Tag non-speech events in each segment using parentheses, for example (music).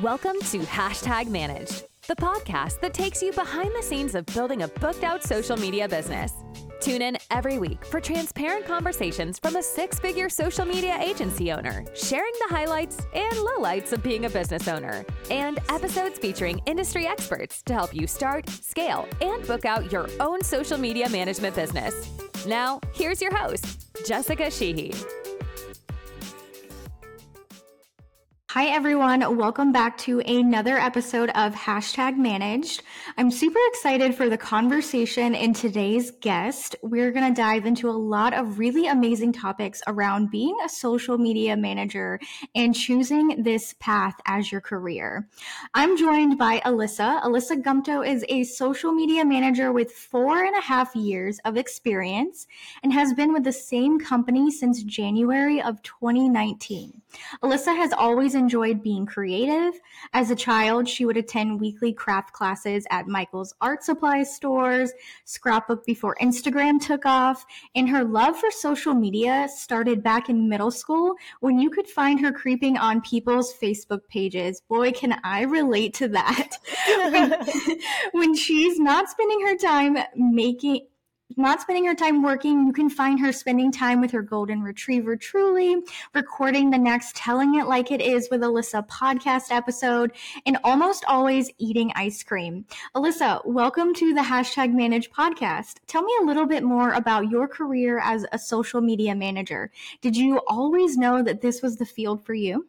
Welcome to Hashtag Managed, the podcast that takes you behind the scenes of building a booked out social media business. Tune in every week for transparent conversations from a six figure social media agency owner, sharing the highlights and lowlights of being a business owner, and episodes featuring industry experts to help you start, scale, and book out your own social media management business. Now, here's your host, Jessica Sheehy. Hi, everyone. Welcome back to another episode of Hashtag Managed. I'm super excited for the conversation in today's guest. We're going to dive into a lot of really amazing topics around being a social media manager and choosing this path as your career. I'm joined by Alysa. Alysa Gumto is a social media manager with four and a half years of experience and has been with the same company since January of 2019. Alysa has always enjoyed being creative. As a child, she would attend weekly craft classes at Michael's art supply stores, scrapbook before Instagram took off, and her love for social media started back in middle school when you could find her creeping on people's Facebook pages. Boy, can I relate to that. (laughs) when, (laughs) when she's not spending her time making not spending her time working, you can find her spending time with her golden retriever, Truly, recording the next Telling It Like It Is with Alysa podcast episode, and almost always eating ice cream. Alysa, welcome to the Hashtag Manage podcast. Tell me a little bit more about your career as a social media manager. Did you always know that this was the field for you?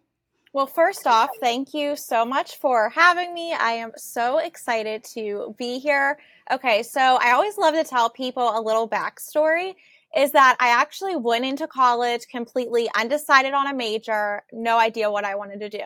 Well, first off, thank you so much for having me. I am so excited to be here. Okay, so I always love to tell people a little backstory is that I actually went into college completely undecided on a major, no idea what I wanted to do.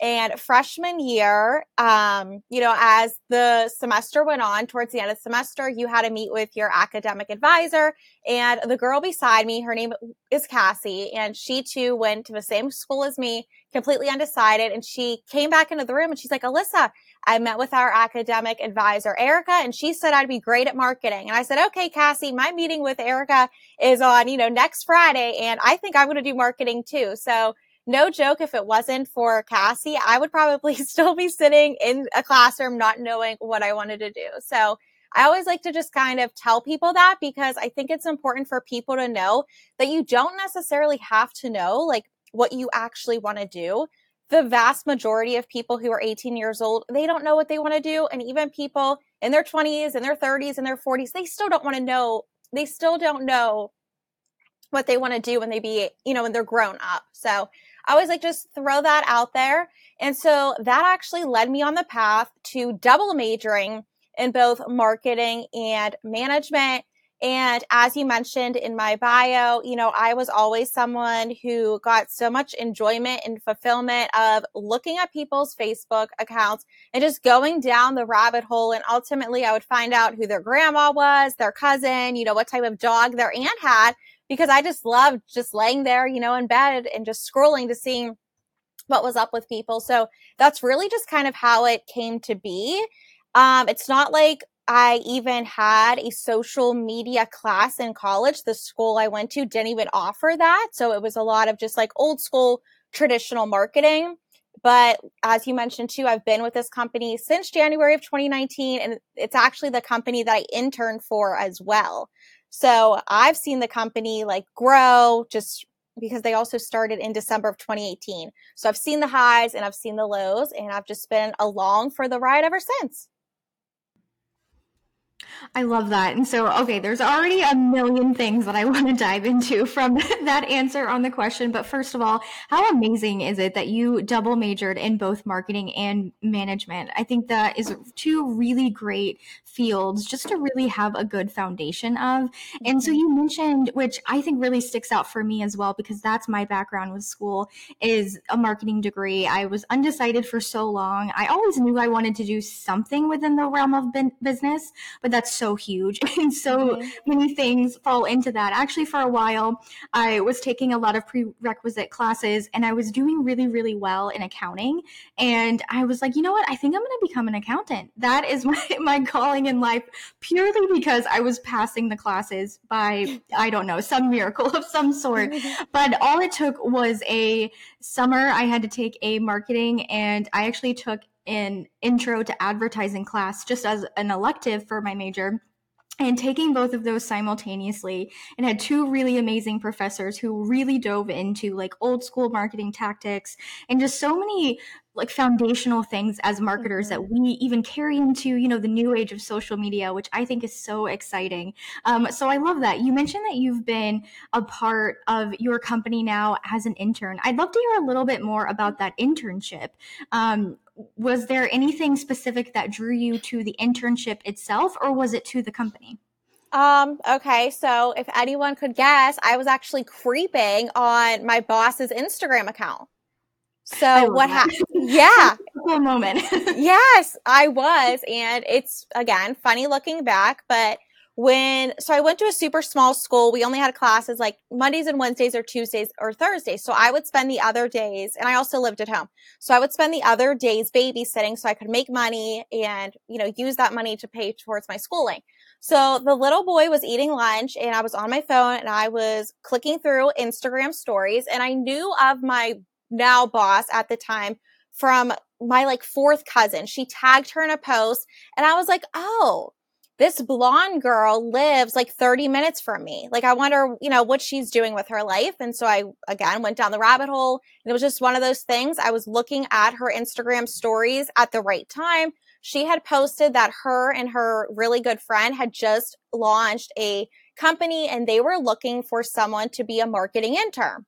And freshman year, um, you know, as the semester went on, towards the end of the semester, you had to meet with your academic advisor. And the girl beside me, her name is Cassie, and she too went to the same school as me, completely undecided. And she came back into the room and she's like, Alysa, I met with our academic advisor, Erica, and she said I'd be great at marketing. And I said, okay, Cassie, my meeting with Erica is on, you know, next Friday. And I think I'm going to do marketing too. So no joke, if it wasn't for Cassie, I would probably (laughs) still be sitting in a classroom not knowing what I wanted to do. So I always like to just kind of tell people that because I think it's important for people to know that you don't necessarily have to know like what you actually want to do. The vast majority of people who are 18 years old, they don't know what they want to do. And even people in their 20s and their 30s and their 40s, they still don't want to know. They still don't know what they want to do when they be, you know, when they're grown up. So I always like just throw that out there. And so that actually led me on the path to double majoring in both marketing and management. And as you mentioned in my bio, you know, I was always someone who got so much enjoyment and fulfillment of looking at people's Facebook accounts and just going down the rabbit hole. And ultimately, I would find out who their grandma was, their cousin, you know, what type of dog their aunt had, because I just loved just laying there, you know, in bed and just scrolling to see what was up with people. So that's really just kind of how it came to be. Um, it's not like I even had a social media class in college. The school I went to didn't even offer that. So it was a lot of just like old school traditional marketing. But as you mentioned too, I've been with this company since January of 2019, and it's actually the company that I interned for as well. So I've seen the company like grow just because they also started in December of 2018. So I've seen the highs and I've seen the lows, and I've just been along for the ride ever since. I love that. And so, okay, there's already a million things that I (laughs) want to dive into from (laughs) that answer on the question. But first of all, how amazing is it that you double majored in both marketing and management? I think that is two really great fields just to really have a good foundation of. And so mm-hmm. you mentioned, which I think really sticks out for me as well, because that's my background with school, is a marketing degree. I was undecided for so long. I always knew I wanted to do something within the realm of business, but that's so huge. (laughs) And so mm-hmm. many things fall into that. Actually, for a while, I was taking a lot of prerequisite classes and I was doing really, really well in accounting. And I was like, you know what? I think I'm going to become an accountant. That is (laughs) my, my calling in life purely because I was passing the classes by, I don't know, some miracle of some sort. (laughs) but all it took was a summer. I had to take a marketing and I actually took an intro to advertising class just as an elective for my major and taking both of those simultaneously and had two really amazing professors who really dove into like old school marketing tactics and just so many like foundational things as marketers mm-hmm. that we even carry into you know the new age of social media which i think is so exciting. Um, so i love that. You mentioned that you've been a part of your company now as an intern. I'd love to hear a little bit more about that internship. Um, was there anything specific that drew you to the internship itself or was it to the company? Um, okay, so if anyone could guess, I was actually creeping on my boss's Instagram account. So what happened? (laughs) yeah. Cool moment. (laughs) yes, I was. And it's again funny looking back, but when so I went to a super small school, we only had classes like Mondays and Wednesdays or Tuesdays or Thursdays. So I would spend the other days and I also lived at home. So I would spend the other days babysitting so I could make money and, you know, use that money to pay towards my schooling. So the little boy was eating lunch and I was on my phone and I was clicking through Instagram stories and I knew of my now boss at the time from my like fourth cousin. She tagged her in a post and I was like, oh, this blonde girl lives like 30 minutes from me. Like, I wonder, you know, what she's doing with her life. And so I, again, went down the rabbit hole. And it was just one of those things. I was looking at her Instagram stories at the right time. She had posted that her and her really good friend had just launched a company and they were looking for someone to be a marketing intern.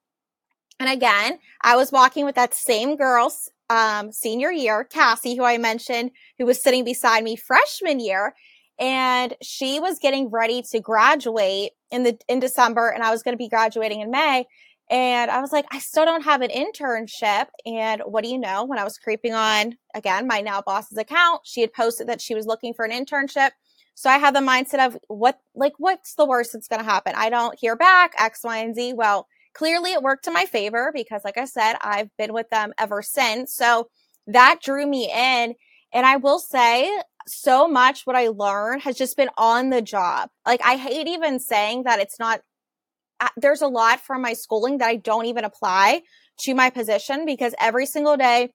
And again, I was walking with that same girl's um, senior year, Cassie, who I mentioned, who was sitting beside me freshman year. And she was getting ready to graduate in the, in December and I was going to be graduating in May. And I was like, I still don't have an internship. And what do you know? When I was creeping on again, my now boss's account, she had posted that she was looking for an internship. So I had the mindset of what, like, what's the worst that's going to happen? I don't hear back X, Y, and Z. Well, Clearly, it worked to my favor because, like I said, I've been with them ever since. So that drew me in. And I will say, so much what I learned has just been on the job. Like, I hate even saying that it's not, uh, there's a lot from my schooling that I don't even apply to my position because every single day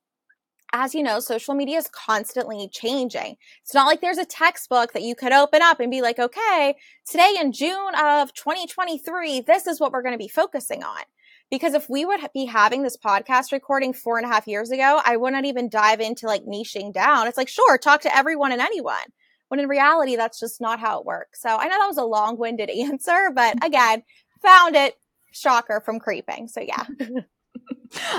as you know, social media is constantly changing. It's not like there's a textbook that you could open up and be like, okay, today in June of 2023, this is what we're going to be focusing on. Because if we would be having this podcast recording four and a half years ago, I wouldn't even dive into like niching down. It's like, sure, talk to everyone and anyone. When in reality, that's just not how it works. So I know that was a long winded (laughs) answer, but (laughs) again, found it shocker from creeping. So yeah. (laughs)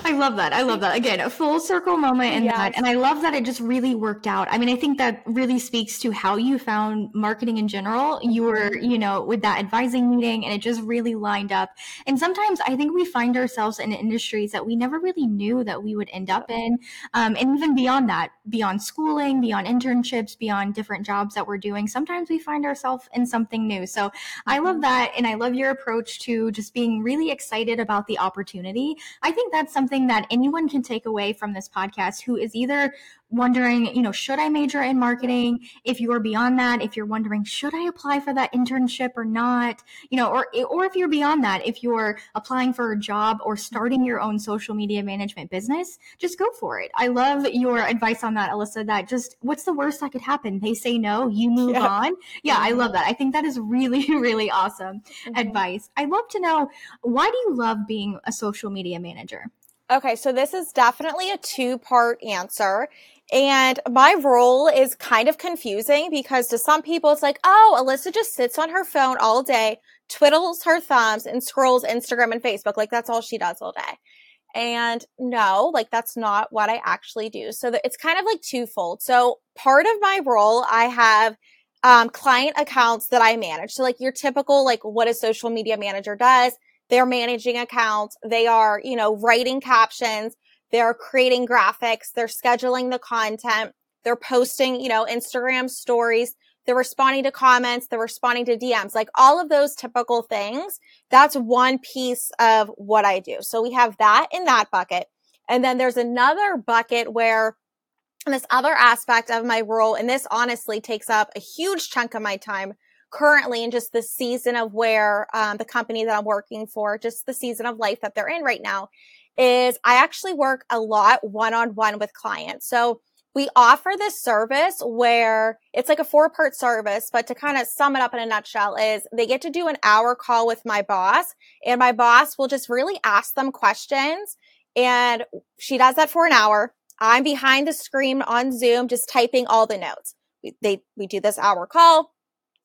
I love that. I love that. Again, a full circle moment in yes. that. And I love that it just really worked out. I mean, I think that really speaks to how you found marketing in general. You were, you know, with that advising meeting and it just really lined up. And sometimes I think we find ourselves in industries that we never really knew that we would end up in. Um, and even beyond that, beyond schooling, beyond internships, beyond different jobs that we're doing, sometimes we find ourselves in something new. So I love mm-hmm. that. And I love your approach to just being really excited about the opportunity. I think that's something that anyone can take away from this podcast who is either wondering, you know, should I major in marketing? If you are beyond that, if you're wondering, should I apply for that internship or not? You know, or or if you're beyond that, if you're applying for a job or starting your own social media management business, just go for it. I love your advice on that, Alysa, that just what's the worst that could happen? They say no, you move yeah. on. Yeah, I love that. I think that is really, (laughs) really awesome mm-hmm. advice. I'd love to know why do you love being a social media manager? Okay, so this is definitely a two part answer. And my role is kind of confusing because to some people it's like, oh, Alysa just sits on her phone all day, twiddles her thumbs and scrolls Instagram and Facebook. Like that's all she does all day. And no, like that's not what I actually do. So it's kind of like twofold. So part of my role, I have um, client accounts that I manage. So like your typical, like what a social media manager does. They're managing accounts. They are, you know, writing captions. They're creating graphics. They're scheduling the content. They're posting, you know, Instagram stories. they're responding to comments, they're responding to DMs, like all of those typical things. That's one piece of what I do. So we have that in that bucket. And then there's another bucket where this other aspect of my role, and this honestly takes up a huge chunk of my time currently in just the season of where um, the company that I'm working for, just the season of life that they're in right now, is I actually work a lot one on one with clients. So we offer this service where it's like a four part service, but to kind of sum it up in a nutshell is they get to do an hour call with my boss and my boss will just really ask them questions. And she does that for an hour. I'm behind the screen on Zoom, just typing all the notes. We, they, we do this hour call.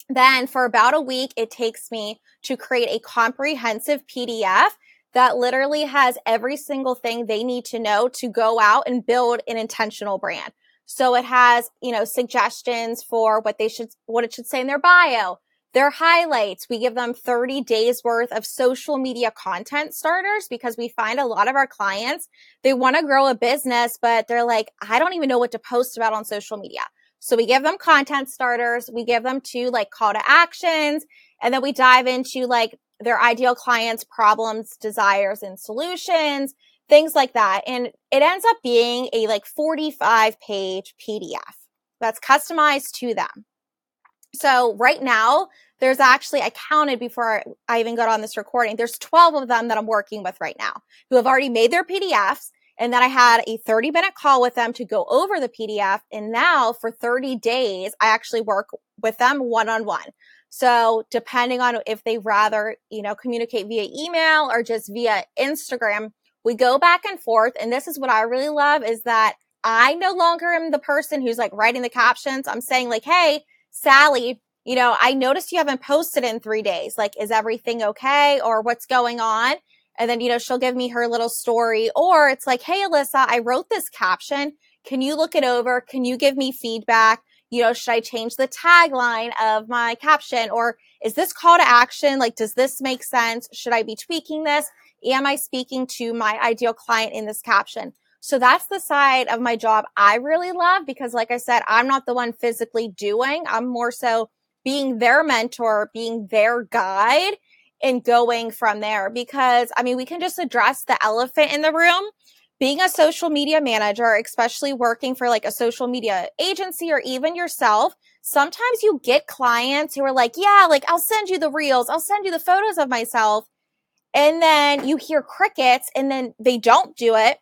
Then for about a week, it takes me to create a comprehensive PDF that literally has every single thing they need to know to go out and build an intentional brand. So it has, you know, suggestions for what they should, what it should say in their bio, their highlights. We give them 30 days worth of social media content starters because we find a lot of our clients, they want to grow a business, but they're like, I don't even know what to post about on social media. So we give them content starters. We give them two like call to actions and then we dive into like their ideal clients, problems, desires, and solutions, things like that. And it ends up being a like 45 page PDF that's customized to them. So right now, there's actually, I counted before I even got on this recording, there's 12 of them that I'm working with right now who have already made their PDFs. And then I had a 30 minute call with them to go over the PDF. And now for 30 days, I actually work with them one on one. So depending on if they rather, you know, communicate via email or just via Instagram, we go back and forth. And this is what I really love is that I no longer am the person who's like writing the captions. I'm saying like, Hey, Sally, you know, I noticed you haven't posted in three days. Like, is everything okay? Or what's going on? And then, you know, she'll give me her little story or it's like, Hey, Alysa, I wrote this caption. Can you look it over? Can you give me feedback? You know, should I change the tagline of my caption? Or is this call to action? Like, does this make sense? Should I be tweaking this? Am I speaking to my ideal client in this caption? So that's the side of my job I really love because, like I said, I'm not the one physically doing. I'm more so being their mentor, being their guide and going from there. Because I mean, we can just address the elephant in the room being a social media manager, especially working for like a social media agency or even yourself, sometimes you get clients who are like, yeah, like I'll send you the reels, I'll send you the photos of myself. And then you hear crickets and then they don't do it.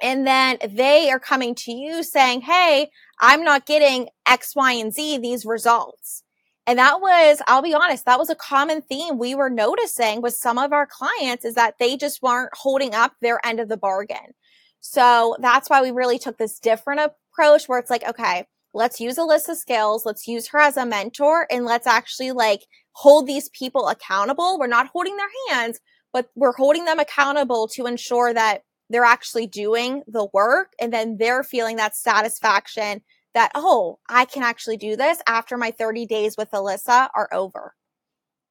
And then they are coming to you saying, Hey, I'm not getting X, Y, and Z, these results. And that was, I'll be honest, that was a common theme we were noticing with some of our clients is that they just weren't holding up their end of the bargain. So that's why we really took this different approach where it's like, okay, let's use Alysa Skills, Let's use her as a mentor and let's actually like hold these people accountable. We're not holding their hands, but we're holding them accountable to ensure that they're actually doing the work and then they're feeling that satisfaction that, oh, I can actually do this after my 30 days with Alysa are over.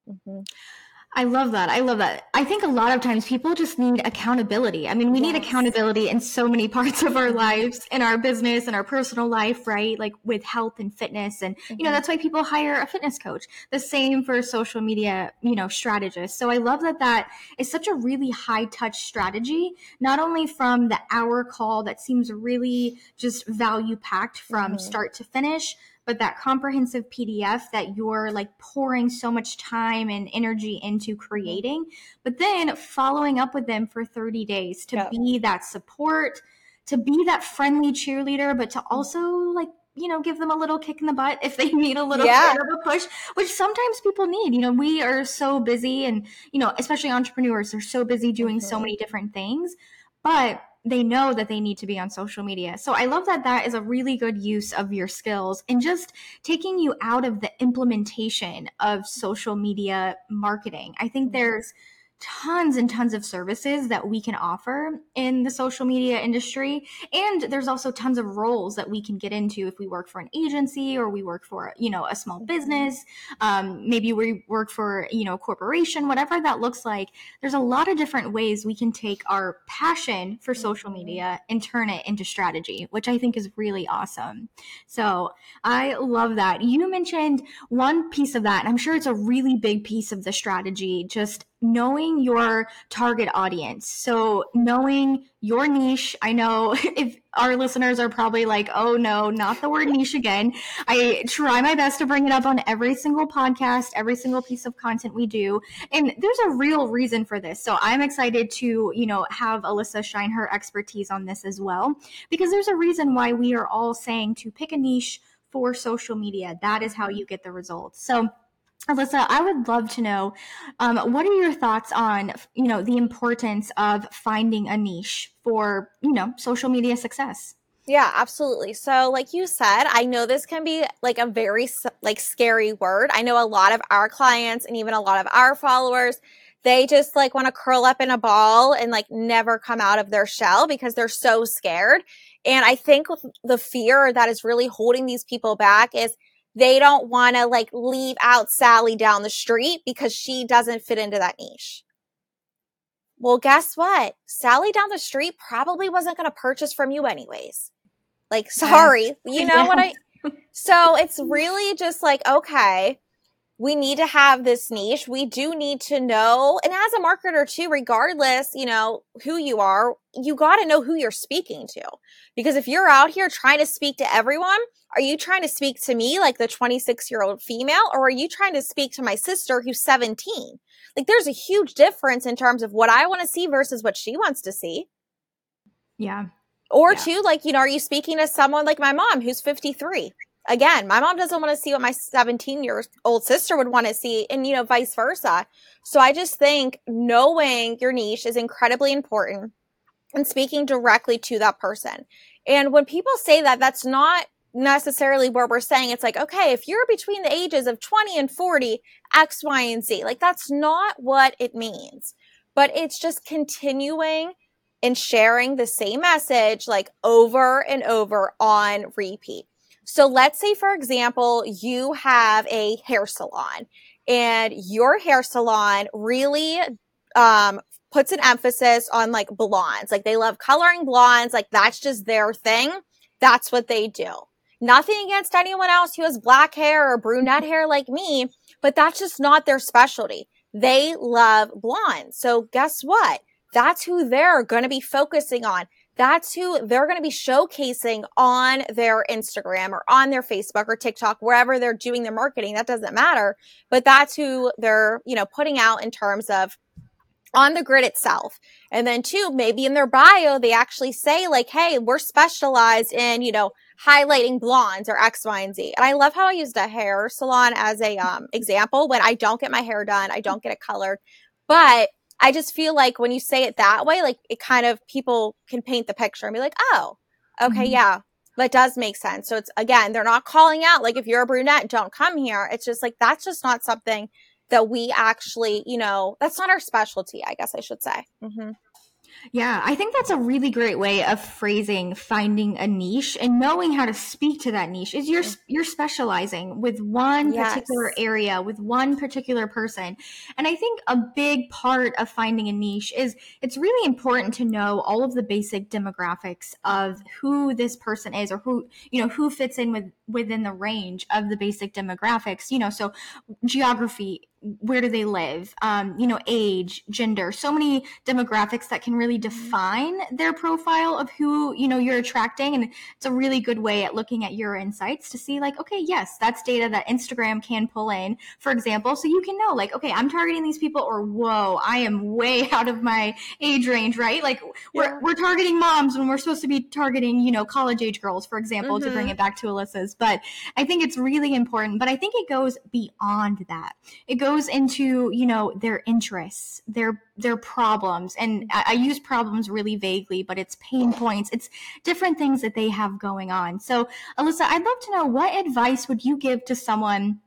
Mm-hmm. I love that. I love that. I think a lot of times people just need accountability. I mean, we yes. need accountability in so many (laughs) parts of our lives, in our business, in our personal life, right? Like with health and fitness. And, mm-hmm. you know, mm-hmm. that's why people hire a fitness coach. The same for social media, you know, strategists. So I love that that is such a really high touch strategy, not only from the hour call that seems really just value packed from mm-hmm. start to finish, but that comprehensive PDF that you're like pouring so much time and energy into creating, but then following up with them for 30 days to yeah. be that support, to be that friendly cheerleader, but to also like you know, give them a little kick in the butt if they (laughs) need a little yeah. bit of a push, which sometimes people need. You know, we are so busy and, you know, especially entrepreneurs, are so busy doing mm-hmm. so many different things. But they know that they need to be on social media. So I love that that is a really good use of your skills and just taking you out of the implementation of social media marketing. I think mm-hmm. there's tons and tons of services that we can offer in the social media industry. And there's also tons of roles that we can get into if we work for an agency or we work for, you know, a small business. Um, maybe we work for, you know, a corporation, whatever that looks like. There's a lot of different ways we can take our passion for social media and turn it into strategy, which I think is really awesome. So I love that. You mentioned one piece of that, and I'm sure it's a really big piece of the strategy, just knowing your target audience. So knowing your niche. I know (laughs) if our listeners are probably like, oh no, not the word niche again. I try my best to bring it up on every single podcast, every single piece of content we do. And there's a real reason for this. So I'm excited to, you know, have Alysa shine her expertise on this as well, because there's a reason why we are all saying to pick a niche for social media. That is how you get the results. So Alysa, I would love to know um, what are your thoughts on you know the importance of finding a niche for you know social media success. Yeah, absolutely. So, like you said, I know this can be like a very like scary word. I know a lot of our clients and even a lot of our followers, they just like want to curl up in a ball and like never come out of their shell because they're so scared. And I think the fear that is really holding these people back is they don't want to like leave out Sally down the street because she doesn't fit into that niche. Well, guess what? Sally down the street probably wasn't going to purchase from you anyways. Like, sorry, you know yeah. what I. (laughs) So it's really just like, okay, we need to have this niche. We do need to know, and as a marketer too, regardless, you know, who you are, you got to know who you're speaking to. Because if you're out here trying to speak to everyone, are you trying to speak to me like the 26 year old female, or are you trying to speak to my sister who's 17? Like there's a huge difference in terms of what I want to see versus what she wants to see. Yeah. Or yeah. two, like, you know, are you speaking to someone like my mom who's 53? Again, my mom doesn't want to see what my 17 year old sister would want to see, and you know, vice versa. So I just think knowing your niche is incredibly important and speaking directly to that person. And when people say that, that's not necessarily where we're saying it's like, okay, if you're between the ages of 20 and 40, X, Y, and Z, like that's not what it means. But it's just continuing and sharing the same message like over and over on repeat. So let's say, for example, you have a hair salon and your hair salon really um, puts an emphasis on like blondes. Like they love coloring blondes. Like that's just their thing. That's what they do. Nothing against anyone else who has black hair or brunette hair like me, but that's just not their specialty. They love blondes. So guess what? That's who they're going to be focusing on that's who they're going to be showcasing on their Instagram or on their Facebook or TikTok, wherever they're doing their marketing. That doesn't matter, but that's who they're, you know, putting out in terms of on the grid itself. And then two, maybe in their bio, they actually say like, Hey, we're specialized in, you know, highlighting blondes or X, Y, and Z. And I love how I used a hair salon as a um, example when I don't get my hair done, I don't get it colored, but I just feel like when you say it that way, like it kind of people can paint the picture and be like, oh, okay, mm-hmm. yeah, that does make sense. So it's again, they're not calling out like if you're a brunette, don't come here. It's just like that's just not something that we actually, you know, that's not our specialty, I guess I should say. Mm-hmm. Yeah, I think that's a really great way of phrasing finding a niche and knowing how to speak to that niche. Is you're you're specializing with one yes. particular area with one particular person. And I think a big part of finding a niche is it's really important to know all of the basic demographics of who this person is or who, you know, who fits in with within the range of the basic demographics, you know, so geography, where do they live um, you know age gender so many demographics that can really define their profile of who you know you're attracting and it's a really good way at looking at your insights to see like okay yes that's data that instagram can pull in for example so you can know like okay i'm targeting these people or whoa i am way (laughs) out of my age range right like we're, yeah. we're targeting moms when we're supposed to be targeting you know college age girls for example mm-hmm. to bring mm-hmm. it back to alysa's but i think it's really important but i think it goes beyond that it goes goes into you know their interests their their problems and I, I, use problems really vaguely but it's pain points it's different things that they have going on so alysa i'd love to know what advice would you give to someone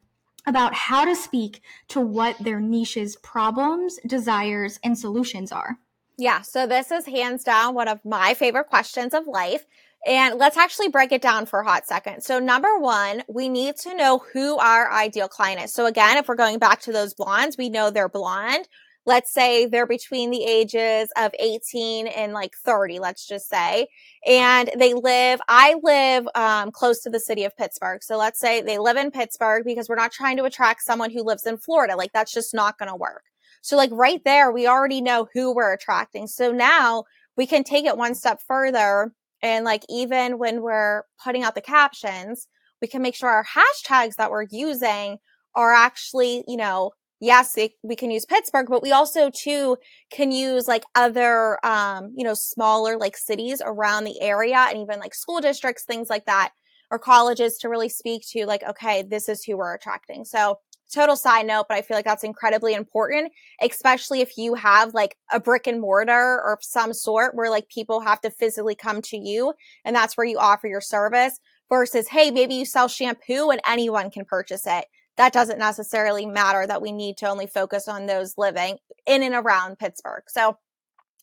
about how to speak to what their niche's problems, desires, and solutions are. Yeah, so this is hands down one of my favorite questions of life. And let's actually break it down for a hot second. So, number one, we need to know who our ideal client is. So, again, if we're going back to those blondes, we know they're blonde. Let's say they're between the ages of 18 and like 30, let's just say. And they live, I live um, close to the city of Pittsburgh. So let's say they live in Pittsburgh because we're not trying to attract someone who lives in Florida. Like that's just not going to work. So like right there, we already know who we're attracting. So now we can take it one step further. And like even when we're putting out the captions, we can make sure our hashtags that we're using are actually, you know, yes, it, we can use Pittsburgh, but we also too can use like other, um, you know, smaller like cities around the area and even like school districts, things like that, or colleges to really speak to like, okay, this is who we're attracting. So total side note, but I feel like that's incredibly important, especially if you have like a brick and mortar or some sort where like people have to physically come to you and that's where you offer your service versus, hey, maybe you sell shampoo and anyone can purchase it that doesn't necessarily matter that we need to only focus on those living in and around Pittsburgh. So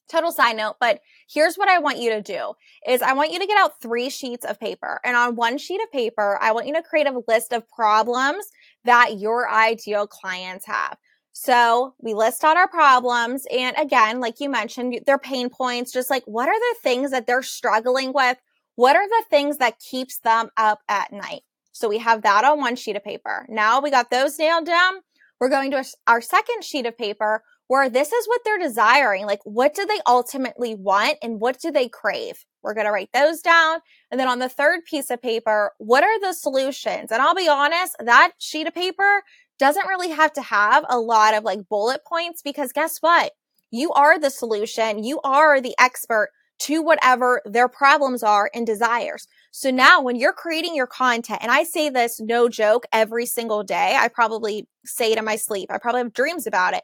total side note, but here's what I want you to do is I want you to get out three sheets of paper. And on one sheet of paper, I want you to create a list of problems that your ideal clients have. So we list out our problems. And again, like you mentioned, their pain points, just like what are the things that they're struggling with? What are the things that keeps them up at night? So we have that on one sheet of paper. Now we got those nailed down. We're going to our second sheet of paper where this is what they're desiring. Like, what do they ultimately want and what do they crave? We're going to write those down. And then on the third piece of paper, what are the solutions? And I'll be honest, that sheet of paper doesn't really have to have a lot of like bullet points because guess what? You are the solution. You are the expert to whatever their problems are and desires. So now when you're creating your content, and I say this no joke every single day, I probably say it in my sleep. I probably have dreams about it.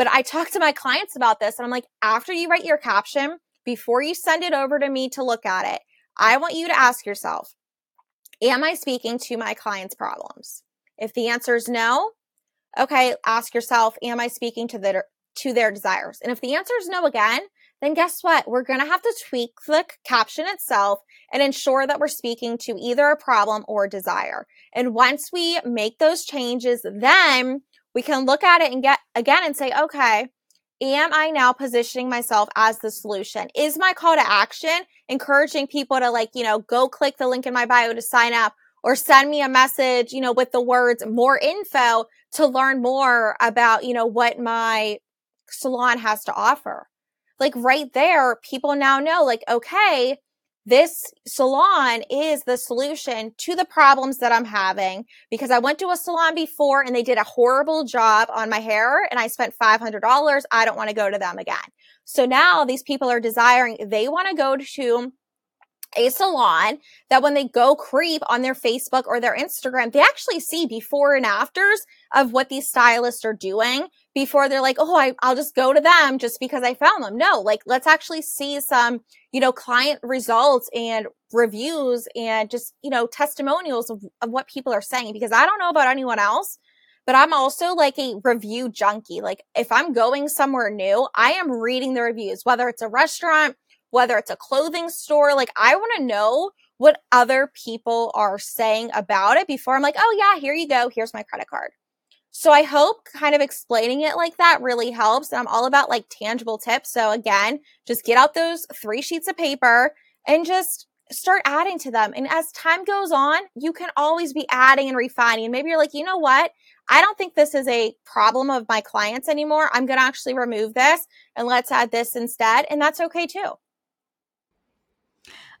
But I talk to my clients about this and I'm like, after you write your caption, before you send it over to me to look at it, I want you to ask yourself, am I speaking to my client's problems? If the answer is no, okay, ask yourself, am I speaking to their, to their desires? And if the answer is no again, then guess what? We're going to have to tweak the caption itself and ensure that we're speaking to either a problem or a desire. And once we make those changes, then we can look at it and get again and say, okay, am I now positioning myself as the solution? Is my call to action encouraging people to like, you know, go click the link in my bio to sign up or send me a message, you know, with the words more info to learn more about, you know, what my salon has to offer? like right there, people now know, like, okay, this salon is the solution to the problems that I'm having because I went to a salon before and they did a horrible job on my hair and I spent $500. I don't want to go to them again. So now these people are desiring, they want to go to a salon that when they go creep on their Facebook or their Instagram, they actually see before and afters of what these stylists are doing before they're like, oh, I, I'll just go to them just because I found them. No, like let's actually see some, you know, client results and reviews and just, you know, testimonials of, of what people are saying because I don't know about anyone else. But I'm also like a review junkie. Like if I'm going somewhere new, I am reading the reviews, whether it's a restaurant, whether it's a clothing store. Like I want to know what other people are saying about it before I'm like, oh yeah, here you go. Here's my credit card. So I hope kind of explaining it like that really helps. And I'm all about like tangible tips. So again, just get out those three sheets of paper and just start adding to them. And as time goes on, you can always be adding and refining. And maybe you're like, you know what? I don't think this is a problem of my clients anymore. I'm going to actually remove this and let's add this instead. And that's okay too.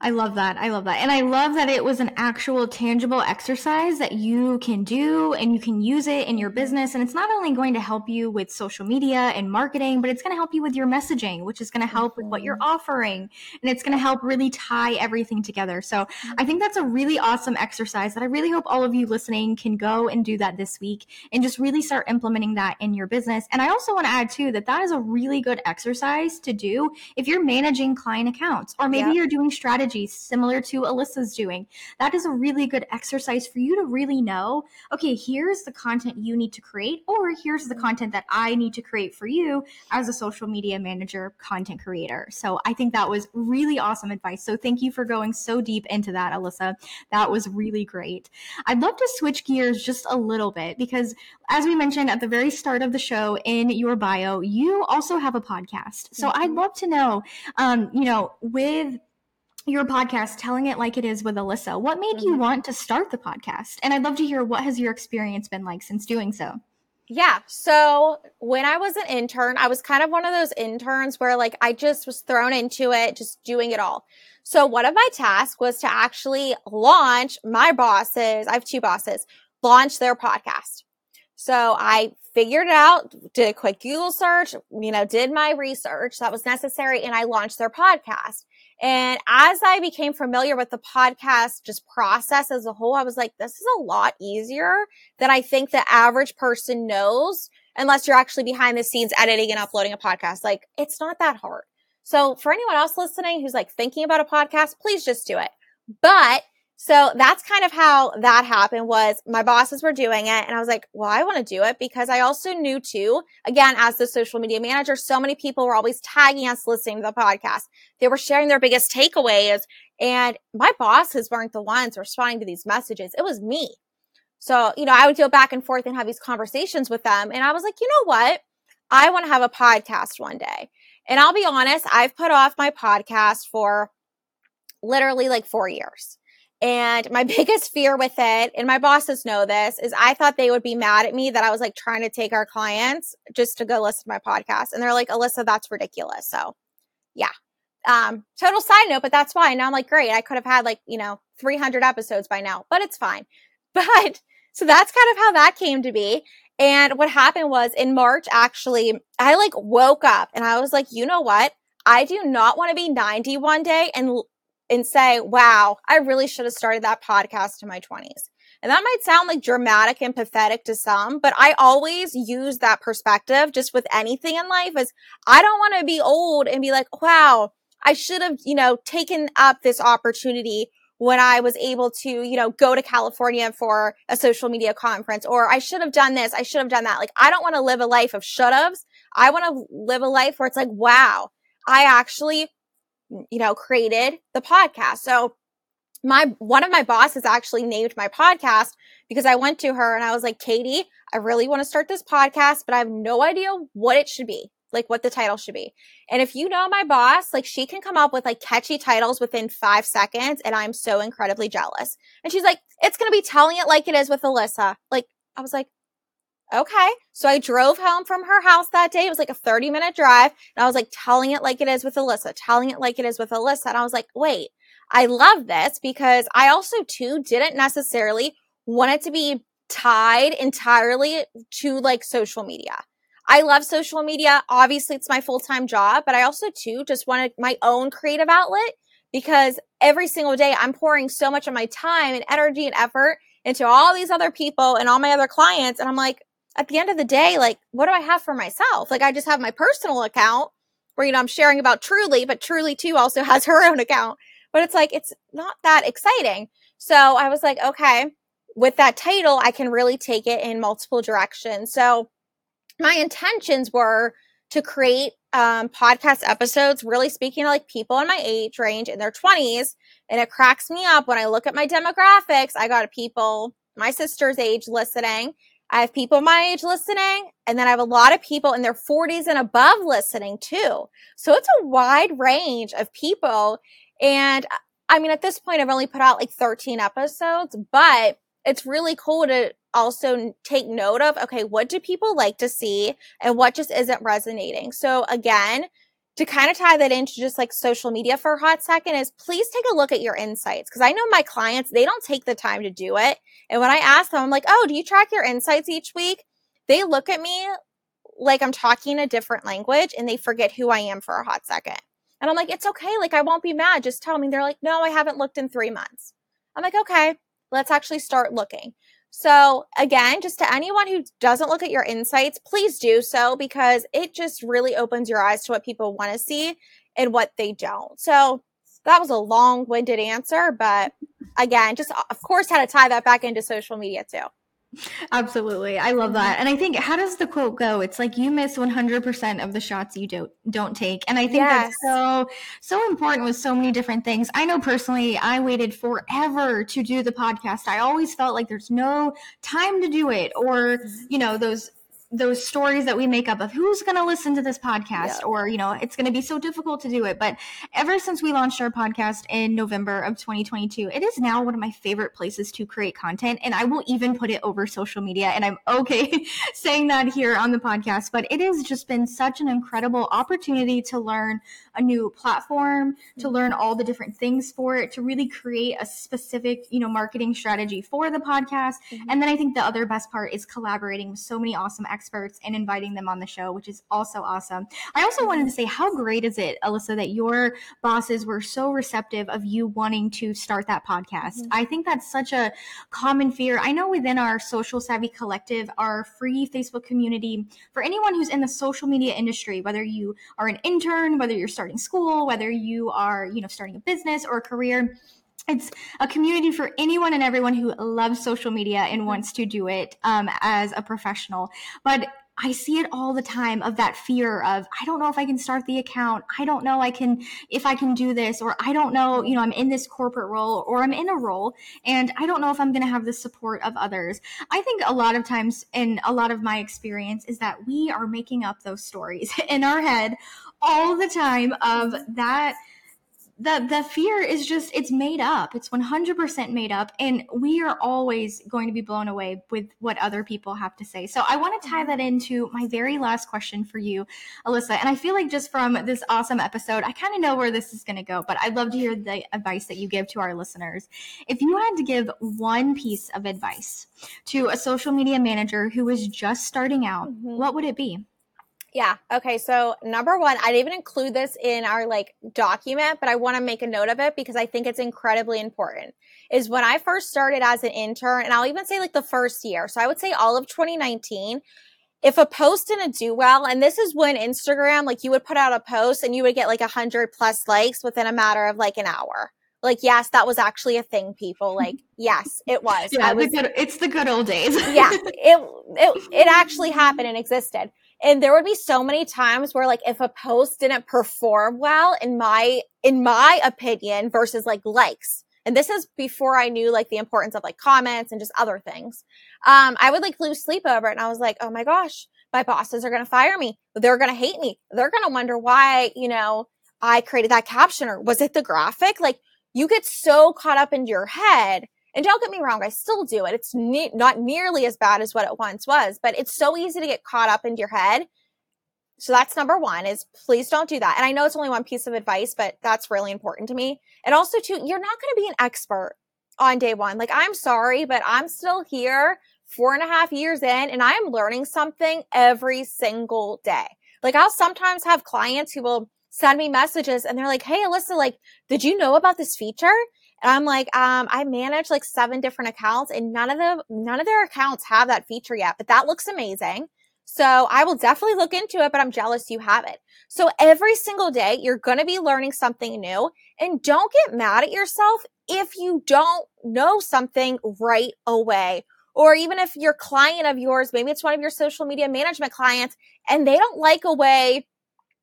I love that. I love that. And I love that it was an actual tangible exercise that you can do and you can use it in your business. And it's not only going to help you with social media and marketing, but it's going to help you with your messaging, which is going to help with what you're mm-hmm. offering. And it's going to help really tie everything together. So I think that's a really awesome exercise that I really hope all of you listening can go and do that this week and just really start implementing that in your business. And I also want to add too that that is a really good exercise to do if you're managing client accounts or maybe yep. you're doing strategy strategy similar to Alysa's doing. That is a really good exercise for you to really know okay, here's the content you need to create, or here's the content that I need to create for you as a social media manager, content creator. So I think that was really awesome advice. So thank you for going so deep into that, Alysa. That was really great. I'd love to switch gears just a little bit because, as we mentioned at the very start of the show in your bio, you also have a podcast. So. I'd love to know, um, you know, with your podcast telling it like it is with alysa what made mm-hmm. you want to start the podcast and i'd love to hear what has your experience been like since doing so yeah. So when I was an intern, I was kind of one of those interns where like I just was thrown into it, just doing it all. So one of my tasks was to actually launch my bosses. I have two bosses, launch their podcast. So I figured it out, did a quick Google search, you know, did my research that was necessary and I launched their podcast. And as I became familiar with the podcast just process as a whole, I was like, this is a lot easier than I think the average person knows unless you're actually behind the scenes editing and uploading a podcast. Like it's not that hard. So for anyone else listening who's like thinking about a podcast, please just do it. But so that's kind of how that happened was my bosses were doing it and I was like, well, I want to do it because I also knew too, again, as the social media manager, so many people were always tagging us listening to the podcast. They were sharing their biggest takeaways and my bosses weren't the ones responding to these messages. It was me. So, you know, I would go back and forth and have these conversations with them. And I was like, you know what? I want to have a podcast one day. And I'll be honest, I've put off my podcast for literally like four years. And my (laughs) biggest fear with it, and my bosses know this, is I thought they would be mad at me that I was like trying to take our clients just to go listen to my podcast. And they're like, Alysa, that's ridiculous. So yeah. Um, total side note, but that's why. Now I'm like, great. I could have had like, you know, 300 episodes by now, but it's fine. (laughs) But so that's kind of how that came to be. And what happened was in March, actually, I like woke up and I was like, you know what? I do not want to be 90 one day and and say, wow, I really should have started that podcast in my 20s. And that might sound like dramatic and pathetic to some, but I always use that perspective just with anything in life as I don't want to be old and be like, wow, I should have, you know, taken up this opportunity when I was able to, you know, go to California for a social media conference, or I should have done this, I should have done that. Like, I don't want to live a life of should haves. I want to live a life where it's like, wow, I actually you know, created the podcast. So my one of my bosses actually named my podcast because I went to her and I was like, Katie, I really want to start this podcast, but I have no idea what it should be, like what the title should be. And if you know my boss, like she can come up with like catchy titles within five seconds, and I'm so incredibly jealous. And she's like, it's gonna be telling it like it is with Alysa. Like I was like, Okay. So I drove home from her house that day. It was like a 30 minute drive. And I was like telling it like it is with Alysa, telling it like it is with Alysa. And I was like, wait, I love this because I also too didn't necessarily want it to be tied entirely to like social media. I love social media. Obviously, it's my full time job, but I also too just wanted my own creative outlet because every single day I'm pouring so much of my time and energy and effort into all these other people and all my other clients. And I'm like, at the end of the day, like, what do I have for myself? Like, I just have my personal account where, you know, I'm sharing about Truly, but Truly too also (laughs) has her own account. But it's like, it's not that exciting. So I was like, okay, with that title, I can really take it in multiple directions. So my intentions were to create um, podcast episodes, really speaking to like people in my age range in their 20s. And it cracks me up when I look at my demographics. I got people my sister's age listening I have people my age listening, and then I have a lot of people in their 40s and above listening too. So it's a wide range of people. And I mean, at this point, I've only put out like 13 episodes, but it's really cool to also take note of okay, what do people like to see and what just isn't resonating? So again, to kind of tie that into just like social media for a hot second is please take a look at your insights. Cause I know my clients, they don't take the time to do it. And when I ask them, I'm like, oh, do you track your insights each week? They look at me like I'm talking a different language and they forget who I am for a hot second. And I'm like, it's okay. Like, I won't be mad. Just tell me. They're like, no, I haven't looked in three months. I'm like, okay, let's actually start looking. So again, just to anyone who doesn't look at your insights, please do so because it just really opens your eyes to what people want to see and what they don't. So that was a long-winded answer, but again, just of course how to tie that back into social media too. Absolutely. I love that. Mm-hmm. And I think how does the quote go? It's like you miss 100% of the shots you don't don't take. And I think yes. that's so so important with so many different things. I know personally I waited forever to do the podcast. I always felt like there's no time to do it or, mm-hmm. you know, those those stories that we make up of who's going to listen to this podcast yeah. or you know it's going to be so difficult to do it but ever since we launched our podcast in november of 2022 it is now one of my favorite places to create content and i will even put it over social media and i'm okay (laughs) saying that here on the podcast but it has just been such an incredible opportunity to learn a new platform to mm-hmm. learn all the different things for it to really create a specific you know marketing strategy for the podcast mm-hmm. and then i think the other best part is collaborating with so many awesome experts and inviting them on the show, which is also awesome. I also wanted to say, how great is it, Alysa, that your bosses were so receptive of you wanting to start that podcast? Mm-hmm. I think that's such a common fear. I know within our social savvy collective, our free Facebook community, for anyone who's in the social media industry, whether you are an intern, whether you're starting school, whether you are, you know, starting a business or a career, it's a community for anyone and everyone who loves social media and wants to do it um, as a professional. But I see it all the time of that fear of, I don't know if I can start the account. I don't know I can, if I can do this, or I don't know, you know, I'm in this corporate role or I'm in a role and I don't know if I'm going to have the support of others. I think a lot of times in a lot of my experience is that we are making up those stories (laughs) in our head all the time of that the the fear is just it's made up. It's 100% made up. And we are always going to be blown away with what other people have to say. So i want to tie that into my very last question for you alysa. And i feel like just from this awesome episode i kind of know where this is going to go but i'd love to hear the advice that you give to our listeners. If you had to give one piece of advice to a social media manager who is just starting out mm-hmm. what would it be yeah. Okay. So number one, I didn't even include this in our like document, but I want to make a note of it because I think it's incredibly important. Is when I first started as an intern, and I'll even say like the first year. So I would say all of 2019. If a post didn't do well, and this is when Instagram, like you would put out a post and you would get like a hundred plus likes within a matter of like an hour like yes that was actually a thing people like (laughs) yes it was yeah was, the good, it's the good old days yeah it, it it (laughs) actually happened and existed and there would be so many times where like if a post didn't perform well in my in my opinion versus like likes. And this is before i knew like the importance of like comments and just other things. Um i would like lose sleep over it and i was like oh my gosh my bosses are going to fire me. They're going to hate me. They're going to wonder why you know i created that caption or was it the graphic? Like you get so caught up in your head and don't get me wrong, I still do it. It's ne- not nearly as bad as what it once was, but it's so easy to get caught up into your head. So that's number one is please don't do that. And I know it's only one piece of advice, but that's really important to me. And also too, you're not going to be an expert on day one. Like I'm sorry, but I'm still here four and a half years in and I'm learning something every single day. Like I'll sometimes have clients who will send me messages and they're like, Hey, Alysa, like, did you know about this feature? And I'm like, um, I manage like seven different accounts and none of them, none of their accounts have that feature yet, but that looks amazing. So I will definitely look into it, but I'm jealous you have it. So every single day, you're going to be learning something new and don't get mad at yourself if you don't know something right away. Or even if your client of yours, maybe it's one of your social media management clients and they don't like a way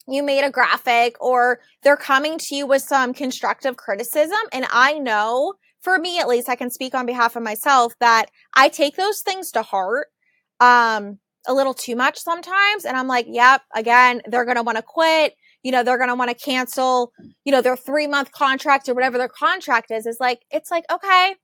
you made a graphic or they're coming to you with some constructive criticism. And I know for me, at least I can speak on behalf of myself that I take those things to heart. Um, a little too much sometimes. And I'm like, yep, again, they're going to want to quit. You know, they're going to want to cancel, you know, their three month contract or whatever their contract is. Is like, it's like, okay,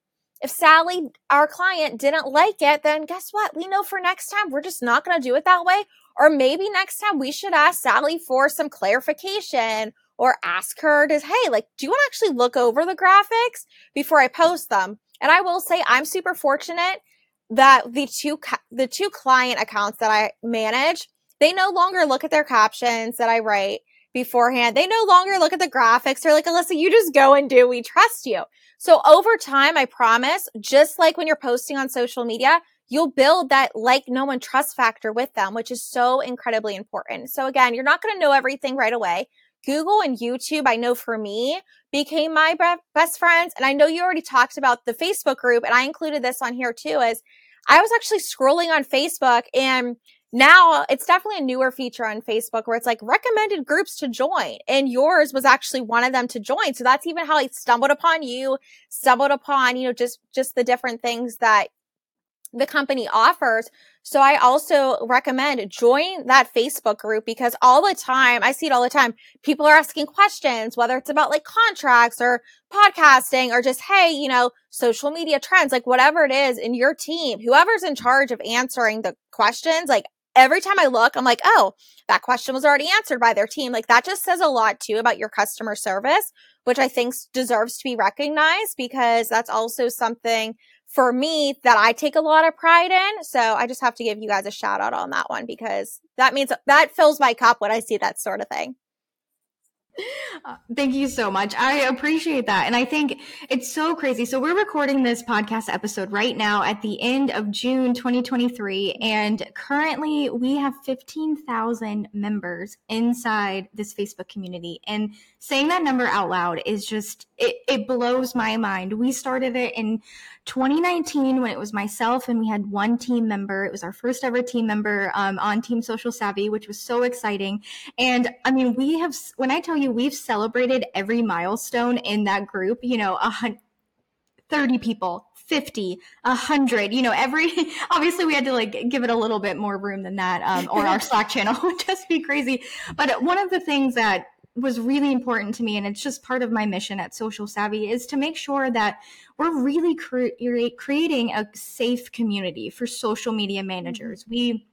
if Sally, our client, didn't like it, then guess what? We know for next time, we're just not going to do it that way. Or maybe next time we should ask Sally for some clarification or ask her to, hey, like, do you want to actually look over the graphics before I post them? And I will say I'm super fortunate that the two, the two client accounts that I manage, they no longer look at their captions that I write beforehand. They no longer look at the graphics. They're like, Alysa, you just go and do. We trust you. So over time, I promise, just like when you're posting on social media, you'll build that like, no one trust factor with them, which is so incredibly important. So again, you're not going to know everything right away. Google and YouTube, I know for me, became my best friends. And I know you already talked about the Facebook group, and I included this on here too, as I was actually scrolling on Facebook and now it's definitely a newer feature on Facebook where it's like recommended groups to join. And yours was actually one of them to join. So that's even how I stumbled upon you, stumbled upon, you know, just, just the different things that the company offers. So I also recommend join that Facebook group because all the time, I see it all the time. People are asking questions, whether it's about like contracts or podcasting or just, Hey, you know, social media trends, like whatever it is in your team, whoever's in charge of answering the questions, like every time I look, I'm like, oh, that question was already answered by their team. Like that just says a lot too about your customer service, which I think deserves to be recognized because that's also something for me that I take a lot of pride in. So I just have to give you guys a shout out on that one because that means that fills my cup when I see that sort of thing. Uh, thank you so much. I appreciate that. And I think it's so crazy. So, we're recording this podcast episode right now at the end of June 2023. And currently, we have 15,000 members inside this Facebook community. And saying that number out loud is just, it, it blows my mind. We started it in 2019 when it was myself and we had one team member. It was our first ever team member um, on Team Social Savvy, which was so exciting. And I mean, we have, when I tell you, we've celebrated every milestone in that group, you know, a hundred. 30 people 50 100 you know every (laughs) obviously we had to like give it a little bit more room than that um, or our (laughs) slack channel (laughs) would just be crazy but one of the things that was really important to me and it's just part of my mission at social savvy is to make sure that we're really cre- creating a safe community for social media managers mm-hmm. we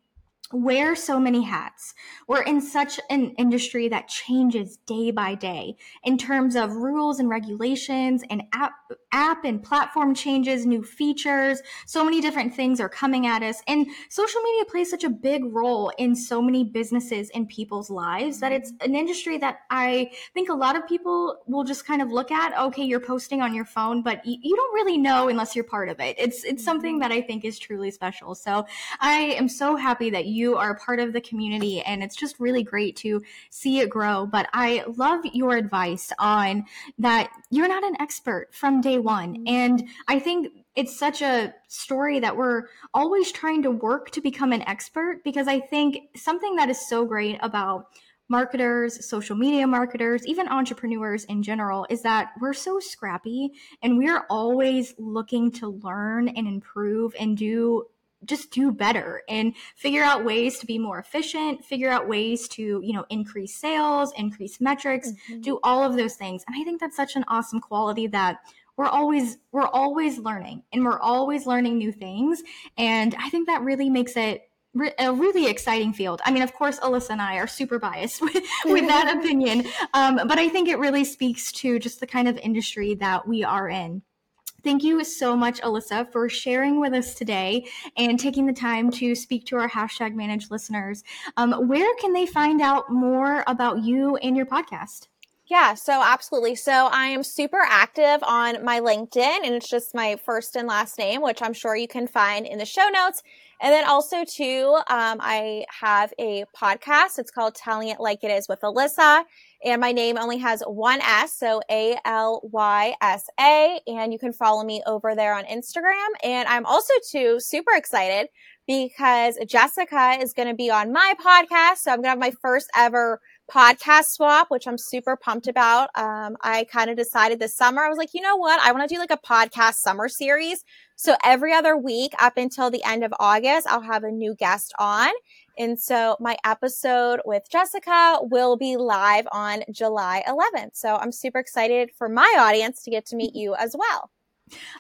wear so many hats. We're in such an industry that changes day by day in terms of rules and regulations and app, app and platform changes, new features. So many different things are coming at us. And social media plays such a big role in so many businesses and people's lives that it's an industry that I think a lot of people will just kind of look at, okay, you're posting on your phone, but you, you don't really know unless you're part of it. It's, it's something that I think is truly special. So I am so happy that you are part of the community and it's just really great to see it grow. But I love your advice on that you're not an expert from day one. Mm-hmm. And I think it's such a story that we're always trying to work to become an expert because I think something that is so great about marketers, social media marketers, even entrepreneurs in general is that we're so scrappy and we're always looking to learn and improve and do just do better and figure out ways to be more efficient figure out ways to you know increase sales increase metrics mm-hmm. do all of those things and i think that's such an awesome quality that we're always we're always learning and we're always learning new things and i think that really makes it a really exciting field. I mean, of course, Alysa and I are super biased (laughs) with, with that (laughs) opinion, um, but I think it really speaks to just the kind of industry that we are in. Thank you so much, Alysa, for sharing with us today and taking the time to speak to our hashtag managed listeners. Um, where can they find out more about you and your podcast? Yeah, so absolutely. So I am super active on my LinkedIn and it's just my first and last name, which I'm sure you can find in the show notes. And then also too, um, I have a podcast. It's called Telling It Like It Is with Alysa. And my name only has one S, so A L Y S A. And you can follow me over there on Instagram. And I'm also too super excited because Jessica is going to be on my podcast. So I'm going to have my first ever podcast swap, which I'm super pumped about. Um, I kind of decided this summer, I was like, you know what? I want to do like a podcast summer series. So every other week up until the end of August, I'll have a new guest on. And so my episode with Jessica will be live on July 11th. So I'm super excited for my audience to get to meet you as well.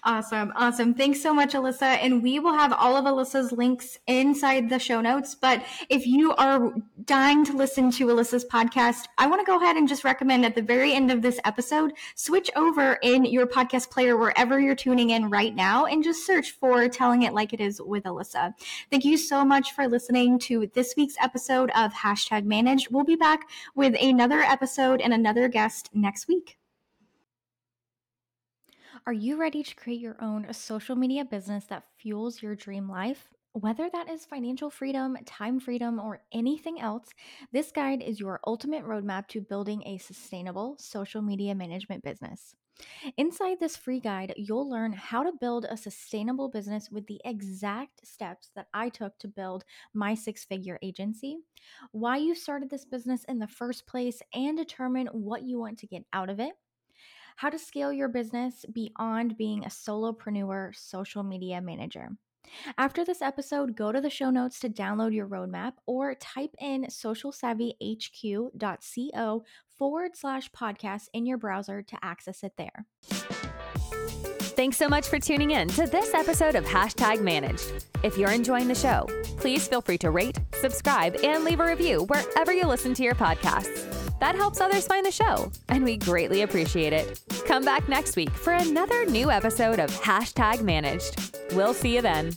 Awesome. Awesome. Thanks so much, Alysa. And we will have all of Alysa's links inside the show notes. But if you are dying to listen to Alysa's podcast, I want to go ahead and just recommend at the very end of this episode, switch over in your podcast player wherever you're tuning in right now and just search for Telling It Like It Is with Alysa. Thank you so much for listening to this week's episode of Hashtag Managed. We'll be back with another episode and another guest next week. Are you ready to create your own uh, social media business that fuels your dream life? Whether that is financial freedom, time freedom, or anything else, this guide is your ultimate roadmap to building a sustainable social media management business. Inside this free guide, you'll learn how to build a sustainable business with the exact steps that I took to build my six figure agency, why you started this business in the first place, and determine what you want to get out of it, how to scale your business beyond being a solopreneur social media manager. After this episode, go to the show notes to download your roadmap or type in socialsavvyhq.co forward slash podcast in your browser to access it there. Thanks so much for tuning in to this episode of Hashtag Managed. If you're enjoying the show, please feel free to rate, subscribe, and leave a review wherever you listen to your podcasts. That helps others find the show, and we greatly appreciate it. Come back next week for another new episode of Hashtag Managed. We'll see you then.